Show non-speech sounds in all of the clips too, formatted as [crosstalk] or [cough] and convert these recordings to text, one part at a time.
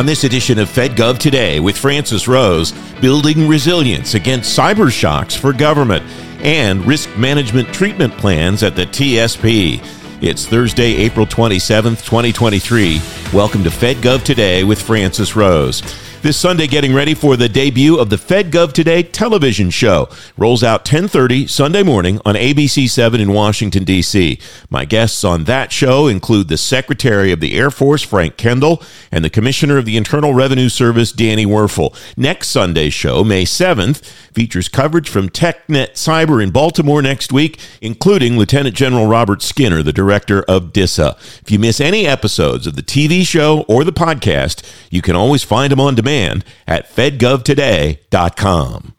On this edition of FedGov Today with Francis Rose, building resilience against cyber shocks for government and risk management treatment plans at the TSP. It's Thursday, April 27th, 2023. Welcome to FedGov Today with Francis Rose. This Sunday, getting ready for the debut of the FedGov Today television show. Rolls out 10:30 Sunday morning on ABC7 in Washington D.C. My guests on that show include the Secretary of the Air Force Frank Kendall and the Commissioner of the Internal Revenue Service Danny Werfel. Next Sunday's show, May 7th, features coverage from TechNet Cyber in Baltimore next week, including Lieutenant General Robert Skinner, the director of DISA. If you miss any episodes of the TV show or the podcast, you can always find them on demand demand at fedgovtoday.com.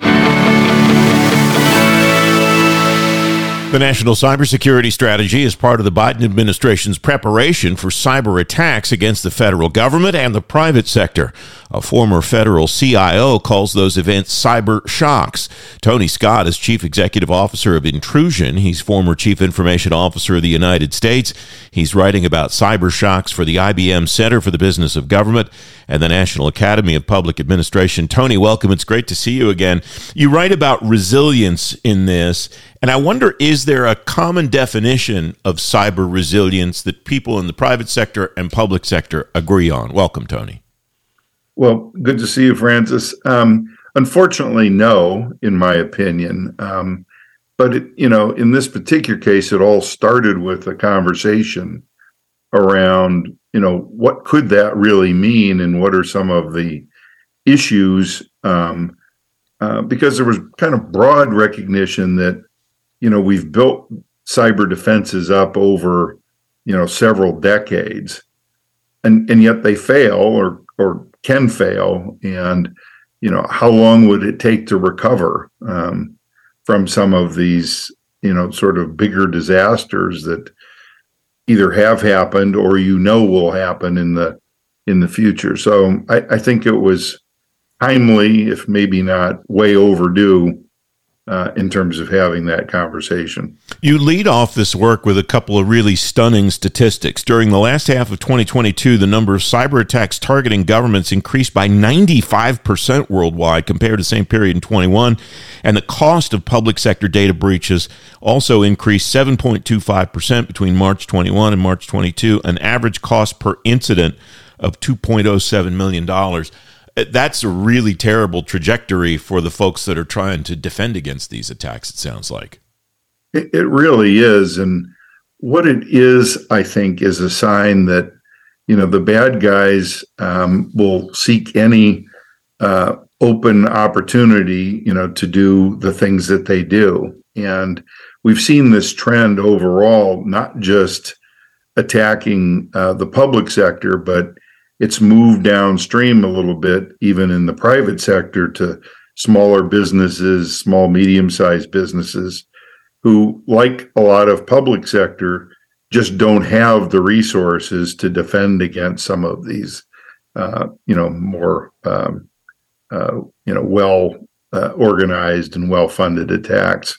The National Cybersecurity Strategy is part of the Biden administration's preparation for cyber attacks against the federal government and the private sector. A former federal CIO calls those events cyber shocks. Tony Scott is Chief Executive Officer of Intrusion. He's former Chief Information Officer of the United States. He's writing about cyber shocks for the IBM Center for the Business of Government and the National Academy of Public Administration. Tony, welcome. It's great to see you again. You write about resilience in this, and I wonder is there a common definition of cyber resilience that people in the private sector and public sector agree on? Welcome, Tony. Well, good to see you, Francis. Um, unfortunately, no, in my opinion. Um, but it, you know, in this particular case, it all started with a conversation around, you know, what could that really mean, and what are some of the issues? Um, uh, because there was kind of broad recognition that, you know, we've built cyber defenses up over, you know, several decades, and and yet they fail or or can fail and you know how long would it take to recover um, from some of these you know sort of bigger disasters that either have happened or you know will happen in the in the future. So i, I think it was timely if maybe not way overdue uh, in terms of having that conversation. You lead off this work with a couple of really stunning statistics. During the last half of 2022, the number of cyber attacks targeting governments increased by 95% worldwide compared to the same period in 21, and the cost of public sector data breaches also increased 7.25% between March 21 and March 22, an average cost per incident of $2.07 million that's a really terrible trajectory for the folks that are trying to defend against these attacks it sounds like. It, it really is and what it is i think is a sign that you know the bad guys um, will seek any uh, open opportunity you know to do the things that they do. And we've seen this trend overall not just attacking uh, the public sector but it's moved downstream a little bit, even in the private sector, to smaller businesses, small, medium sized businesses who, like a lot of public sector, just don't have the resources to defend against some of these, uh, you know, more, um, uh, you know, well uh, organized and well funded attacks.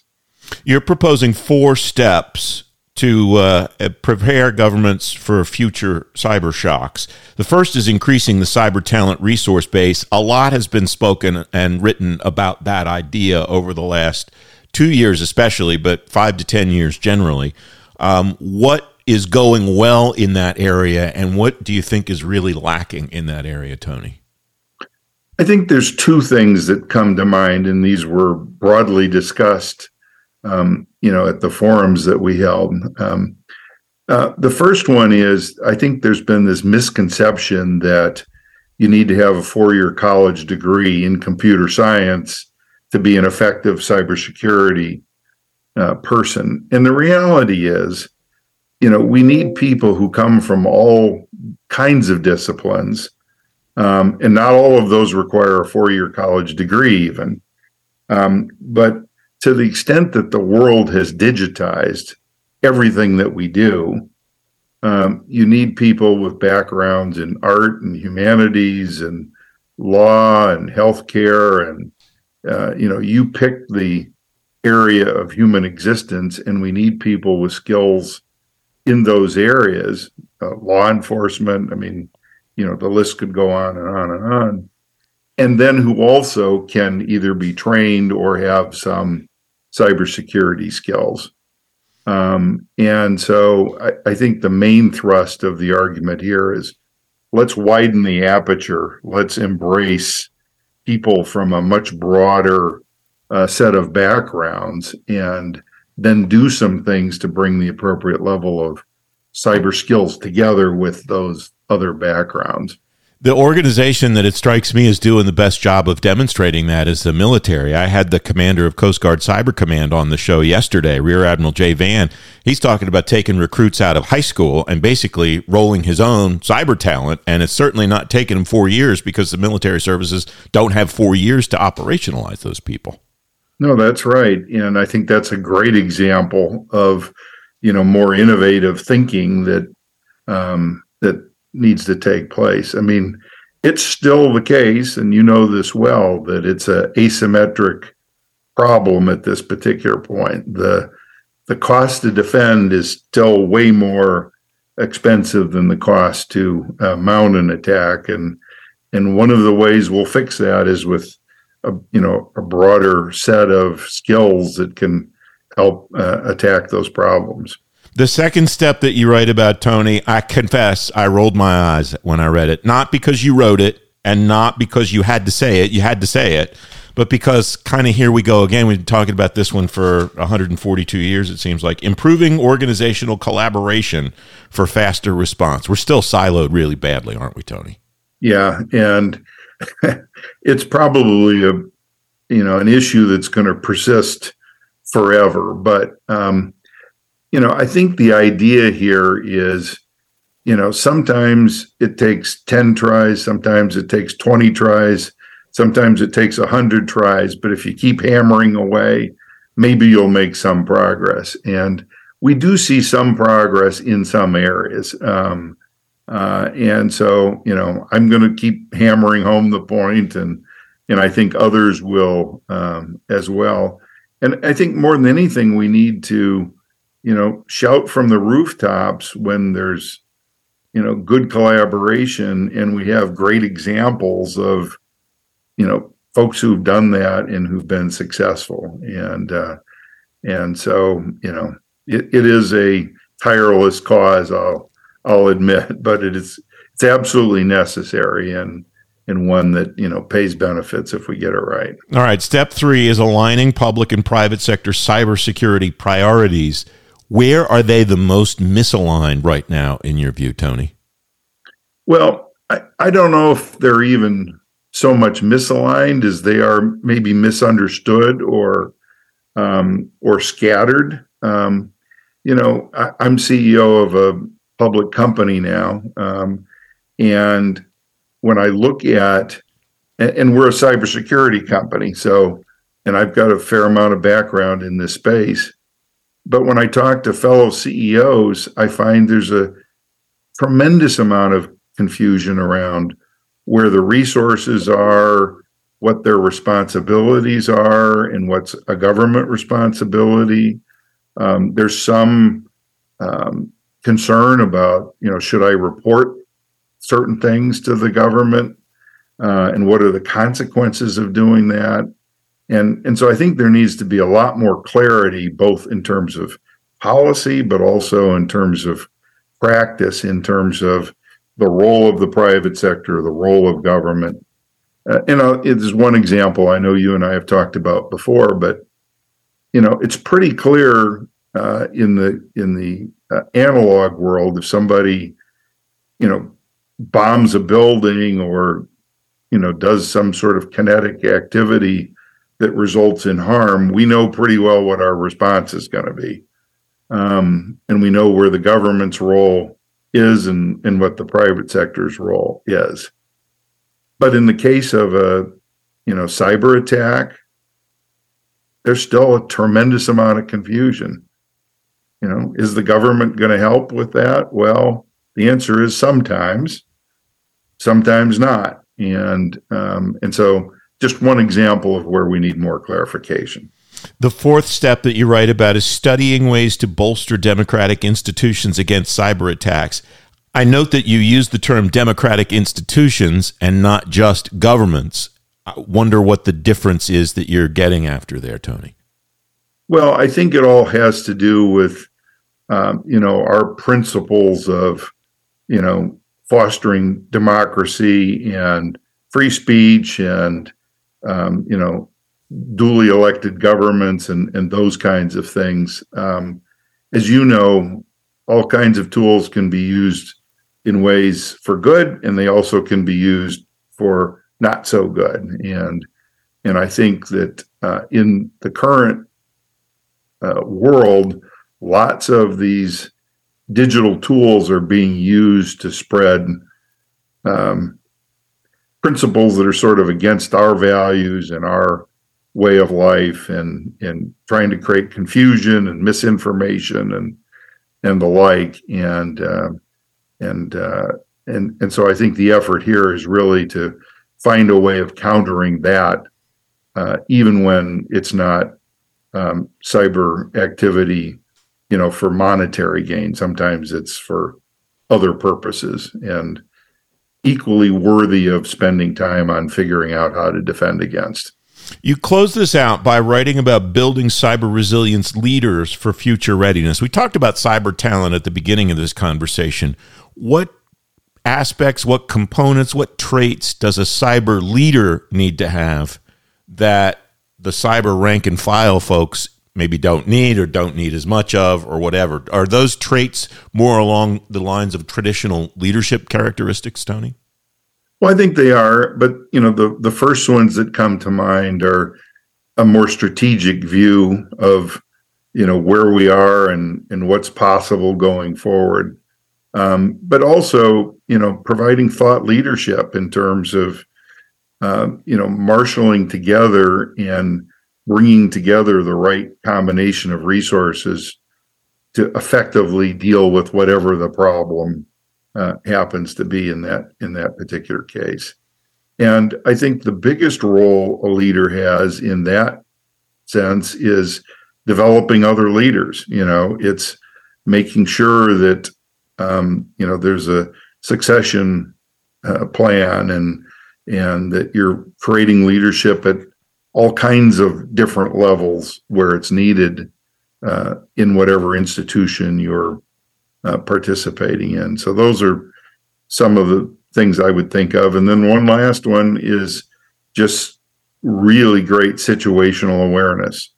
You're proposing four steps to uh, prepare governments for future cyber shocks. The first is increasing the cyber talent resource base. A lot has been spoken and written about that idea over the last two years, especially, but five to 10 years generally. Um, what is going well in that area, and what do you think is really lacking in that area, Tony? I think there's two things that come to mind, and these were broadly discussed um, you know, at the forums that we held. Um, uh, the first one is I think there's been this misconception that you need to have a four year college degree in computer science to be an effective cybersecurity uh, person. And the reality is, you know, we need people who come from all kinds of disciplines. Um, and not all of those require a four year college degree, even. Um, but to the extent that the world has digitized everything that we do, um, you need people with backgrounds in art and humanities and law and healthcare and uh, you know you pick the area of human existence and we need people with skills in those areas uh, law enforcement i mean you know, the list could go on and on and on. And then who also can either be trained or have some cybersecurity skills. Um, and so I, I think the main thrust of the argument here is let's widen the aperture. Let's embrace people from a much broader uh, set of backgrounds and then do some things to bring the appropriate level of cyber skills together with those other backgrounds the organization that it strikes me is doing the best job of demonstrating that is the military. I had the commander of Coast Guard Cyber Command on the show yesterday, Rear Admiral Jay Vann. He's talking about taking recruits out of high school and basically rolling his own cyber talent. And it's certainly not taking him four years because the military services don't have four years to operationalize those people. No, that's right. And I think that's a great example of, you know, more innovative thinking that, um, that needs to take place. I mean, it's still the case, and you know this well, that it's a asymmetric problem at this particular point. The the cost to defend is still way more expensive than the cost to uh, mount an attack, and and one of the ways we'll fix that is with a you know a broader set of skills that can help uh, attack those problems. The second step that you write about, Tony, I confess I rolled my eyes when I read it. Not because you wrote it and not because you had to say it, you had to say it, but because kind of here we go again. We've been talking about this one for 142 years, it seems like. Improving organizational collaboration for faster response. We're still siloed really badly, aren't we, Tony? Yeah. And [laughs] it's probably a, you know, an issue that's going to persist forever. But, um, you know, I think the idea here is, you know, sometimes it takes 10 tries, sometimes it takes 20 tries, sometimes it takes 100 tries, but if you keep hammering away, maybe you'll make some progress. And we do see some progress in some areas. Um, uh, and so, you know, I'm going to keep hammering home the point, and and I think others will um, as well. And I think more than anything, we need to you know, shout from the rooftops when there's, you know, good collaboration and we have great examples of, you know, folks who've done that and who've been successful. And, uh, and so, you know, it, it is a tireless cause, I'll, I'll admit, [laughs] but it is, it's absolutely necessary. And, and one that you know pays benefits if we get it right. All right. Step three is aligning public and private sector cybersecurity priorities where are they the most misaligned right now, in your view, Tony? Well, I, I don't know if they're even so much misaligned as they are maybe misunderstood or um, or scattered. Um, you know, I, am CEO of a public company now, um, and when I look at and, and we're a cybersecurity company, so and I've got a fair amount of background in this space. But when I talk to fellow CEOs, I find there's a tremendous amount of confusion around where the resources are, what their responsibilities are, and what's a government responsibility. Um, there's some um, concern about, you know, should I report certain things to the government, uh, and what are the consequences of doing that? And, and so I think there needs to be a lot more clarity, both in terms of policy, but also in terms of practice, in terms of the role of the private sector, the role of government. Uh, and uh, it is one example I know you and I have talked about before, but you know it's pretty clear uh, in the in the uh, analog world if somebody you know bombs a building or you know does some sort of kinetic activity that results in harm, we know pretty well what our response is going to be. Um, and we know where the government's role is and, and what the private sector's role is. But in the case of a you know cyber attack, there's still a tremendous amount of confusion. You know, is the government going to help with that? Well, the answer is sometimes, sometimes not, and um, and so just one example of where we need more clarification. The fourth step that you write about is studying ways to bolster democratic institutions against cyber attacks. I note that you use the term democratic institutions and not just governments. I wonder what the difference is that you're getting after there, Tony. Well, I think it all has to do with, um, you know, our principles of, you know, fostering democracy and free speech and, um, you know, duly elected governments and, and those kinds of things. Um, as you know, all kinds of tools can be used in ways for good, and they also can be used for not so good. And and I think that uh, in the current uh, world, lots of these digital tools are being used to spread um, principles that are sort of against our values and our way of life, and and trying to create confusion and misinformation and and the like. And uh, and uh, and and so I think the effort here is really to find a way of countering that, uh, even when it's not um, cyber activity, you know, for monetary gain. Sometimes it's for other purposes, and equally worthy of spending time on figuring out how to defend against. You close this out by writing about building cyber resilience leaders for future readiness. We talked about cyber talent at the beginning of this conversation. What aspects, what components, what traits does a cyber leader need to have that the cyber rank and file folks maybe don't need or don't need as much of or whatever? Are those traits more along the lines of traditional leadership characteristics, Tony? Well, I think they are, but you know, the the first ones that come to mind are a more strategic view of you know where we are and and what's possible going forward um, but also you know providing thought leadership in terms of uh, you know marshaling together and bringing together the right combination of resources to effectively deal with whatever the problem uh, happens to be in that in that particular case. And I think the biggest role a leader has in that sense is developing other leaders. You know, it's making sure that um, you know there's a succession uh, plan and and that you're creating leadership at all kinds of different levels where it's needed uh, in whatever institution you're uh, participating in. So those are some of the things I would think of. And then one last one is just really great situational awareness.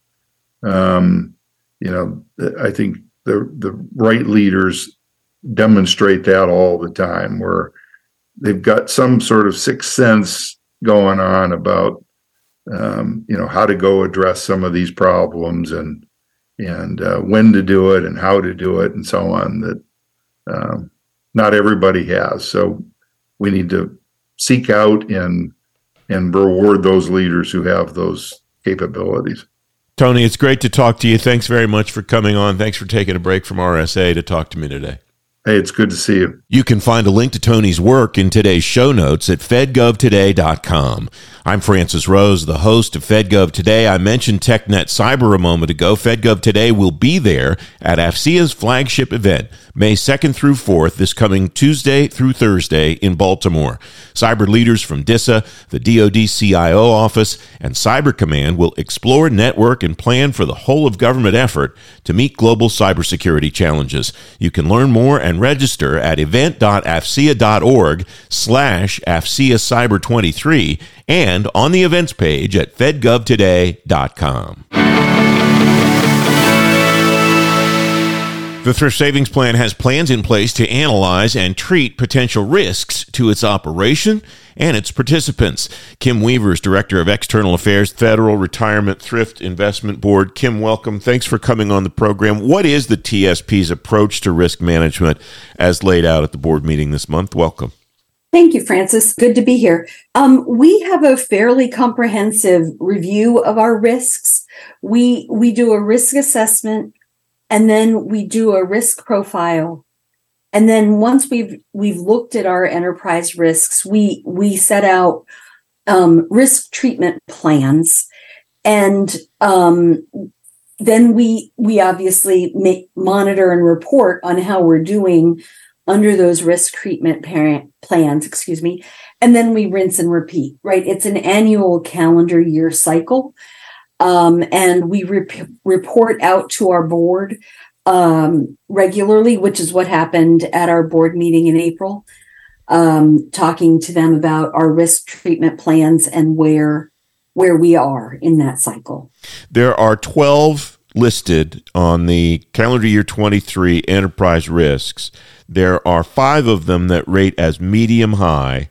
Um, you know, I think the the right leaders demonstrate that all the time where they've got some sort of sixth sense going on about um, you know how to go address some of these problems and and uh, when to do it and how to do it and so on that um, not everybody has. So we need to seek out and and reward those leaders who have those capabilities. Tony it's great to talk to you. Thanks very much for coming on. Thanks for taking a break from RSA to talk to me today Hey, it's good to see you. You can find a link to Tony's work in today's show notes at fedgovtoday.com. I'm Francis Rose, the host of FedGov Today. I mentioned TechNet Cyber a moment ago. FedGov Today will be there at AFCEA's flagship event, May 2nd through 4th, this coming Tuesday through Thursday in Baltimore. Cyber leaders from DISA, the DoD CIO office, and Cyber Command will explore, network, and plan for the whole of government effort to meet global cybersecurity challenges. You can learn more and register at event.afcea.org slash AFCEA Cyber 23 and on the events page at fedgovtoday.com. The Thrift Savings Plan has plans in place to analyze and treat potential risks to its operation and its participants. Kim Weavers, Director of External Affairs, Federal Retirement Thrift Investment Board. Kim, welcome. Thanks for coming on the program. What is the TSP's approach to risk management as laid out at the board meeting this month? Welcome. Thank you, Francis. Good to be here. Um, we have a fairly comprehensive review of our risks. We we do a risk assessment, and then we do a risk profile, and then once we've we've looked at our enterprise risks, we we set out um, risk treatment plans, and um, then we we obviously make monitor and report on how we're doing under those risk treatment parent plans, excuse me, and then we rinse and repeat, right? It's an annual calendar year cycle. Um, and we rep- report out to our board um, regularly, which is what happened at our board meeting in April, um, talking to them about our risk treatment plans and where where we are in that cycle. There are 12 listed on the calendar year 23 enterprise risks. There are five of them that rate as medium high,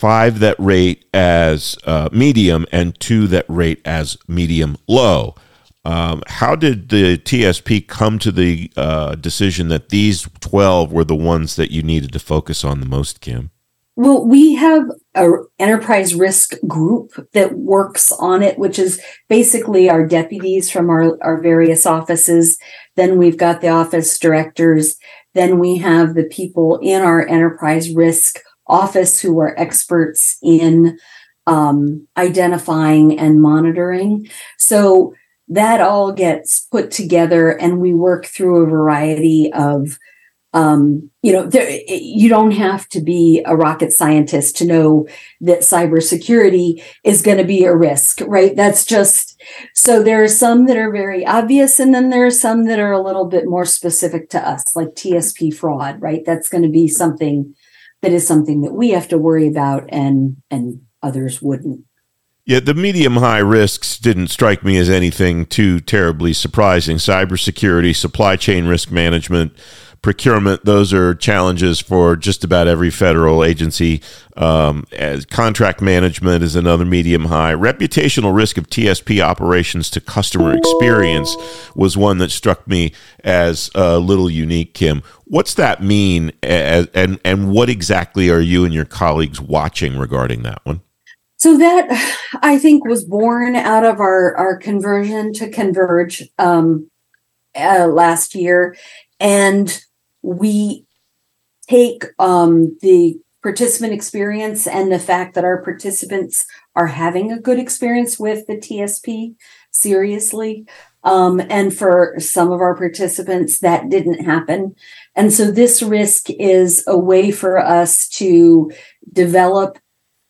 five that rate as uh, medium, and two that rate as medium low. Um, how did the TSP come to the uh, decision that these 12 were the ones that you needed to focus on the most, Kim? Well, we have an enterprise risk group that works on it, which is basically our deputies from our, our various offices. Then we've got the office directors. Then we have the people in our enterprise risk office who are experts in um, identifying and monitoring. So that all gets put together and we work through a variety of um, you know, there, you don't have to be a rocket scientist to know that cybersecurity is going to be a risk, right? That's just so there are some that are very obvious, and then there are some that are a little bit more specific to us, like TSP fraud, right? That's going to be something that is something that we have to worry about, and and others wouldn't. Yeah, the medium high risks didn't strike me as anything too terribly surprising. Cybersecurity, supply chain risk management, procurement, those are challenges for just about every federal agency. Um, as contract management is another medium high. Reputational risk of TSP operations to customer experience was one that struck me as a little unique, Kim. What's that mean? And, and, and what exactly are you and your colleagues watching regarding that one? So that I think was born out of our our conversion to Converge um, uh, last year, and we take um, the participant experience and the fact that our participants are having a good experience with the TSP seriously. Um, and for some of our participants, that didn't happen. And so this risk is a way for us to develop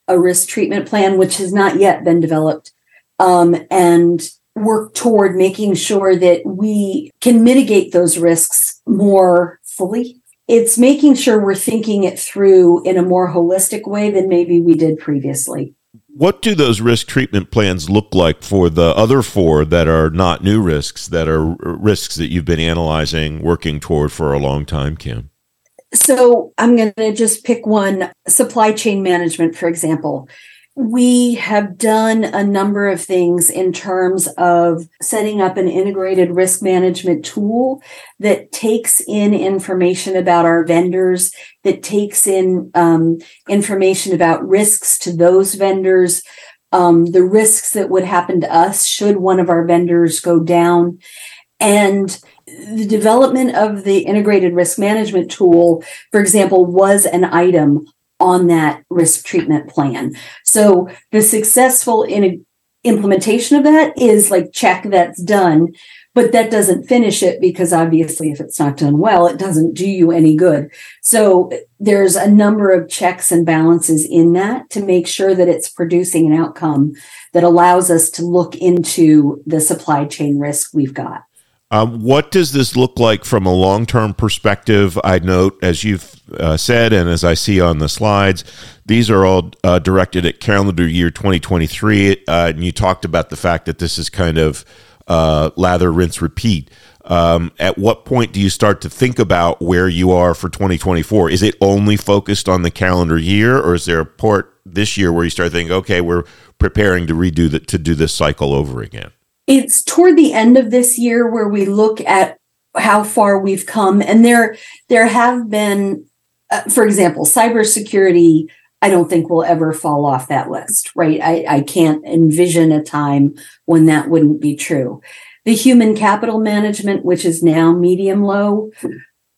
a risk treatment plan, which has not yet been developed, um, and work toward making sure that we can mitigate those risks more fully. It's making sure we're thinking it through in a more holistic way than maybe we did previously. What do those risk treatment plans look like for the other four that are not new risks, that are risks that you've been analyzing, working toward for a long time, Kim? So I'm going to just pick one supply chain management, for example. We have done a number of things in terms of setting up an integrated risk management tool that takes in information about our vendors, that takes in um, information about risks to those vendors, um, the risks that would happen to us should one of our vendors go down. And the development of the integrated risk management tool, for example, was an item on that risk treatment plan. So the successful in implementation of that is like check that's done, but that doesn't finish it because obviously if it's not done well, it doesn't do you any good. So there's a number of checks and balances in that to make sure that it's producing an outcome that allows us to look into the supply chain risk we've got. Um, what does this look like from a long term perspective? I note, as you've uh, said, and as I see on the slides, these are all uh, directed at calendar year 2023. Uh, and you talked about the fact that this is kind of uh, lather, rinse, repeat. Um, at what point do you start to think about where you are for 2024? Is it only focused on the calendar year, or is there a part this year where you start thinking, okay, we're preparing to redo the, to do this cycle over again? It's toward the end of this year where we look at how far we've come. And there there have been uh, for example cybersecurity i don't think will ever fall off that list right? I, I can't envision a time when that wouldn't be true. The human capital management which is now medium low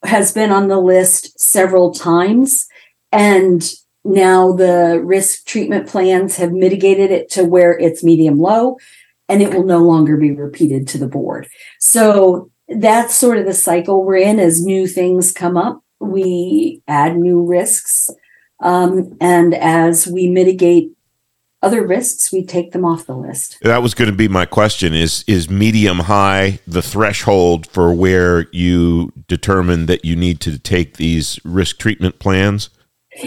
has been on the list several times. And now the risk treatment plans have mitigated it to where it's medium low and it will no longer be repeated to the board. So that's sort of the cycle we're in as new things come up. we add new risks. Um, and as we mitigate other risks, we take them off the list. That was going to be my question is is medium high the threshold for where you determine that you need to take these risk treatment plans?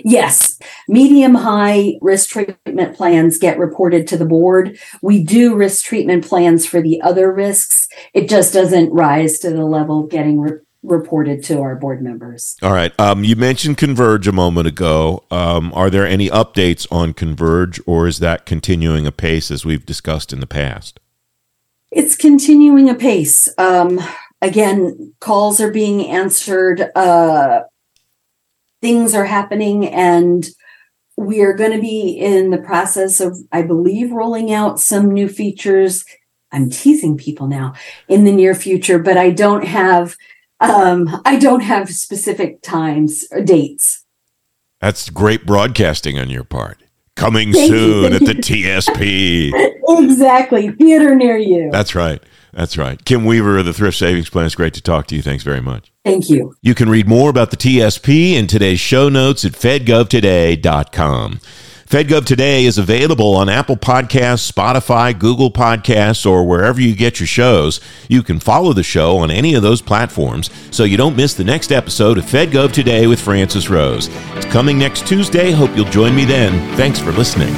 Yes, medium high risk treatment plans get reported to the board. We do risk treatment plans for the other risks. It just doesn't rise to the level of getting re- reported to our board members. All right. Um, you mentioned Converge a moment ago. Um, are there any updates on Converge, or is that continuing apace as we've discussed in the past? It's continuing apace. Um, again, calls are being answered. Uh, things are happening, and we are going to be in the process of, I believe, rolling out some new features. I'm teasing people now in the near future, but I don't have um, I don't have specific times or dates. That's great broadcasting on your part. Coming Thank soon at the TSP. [laughs] exactly. Theater near you. That's right. That's right. Kim Weaver of the Thrift Savings Plan. It's great to talk to you. Thanks very much. Thank you. You can read more about the TSP in today's show notes at fedgovtoday.com. FedGov Today is available on Apple Podcasts, Spotify, Google Podcasts, or wherever you get your shows. You can follow the show on any of those platforms so you don't miss the next episode of FedGov Today with Francis Rose. It's coming next Tuesday. Hope you'll join me then. Thanks for listening.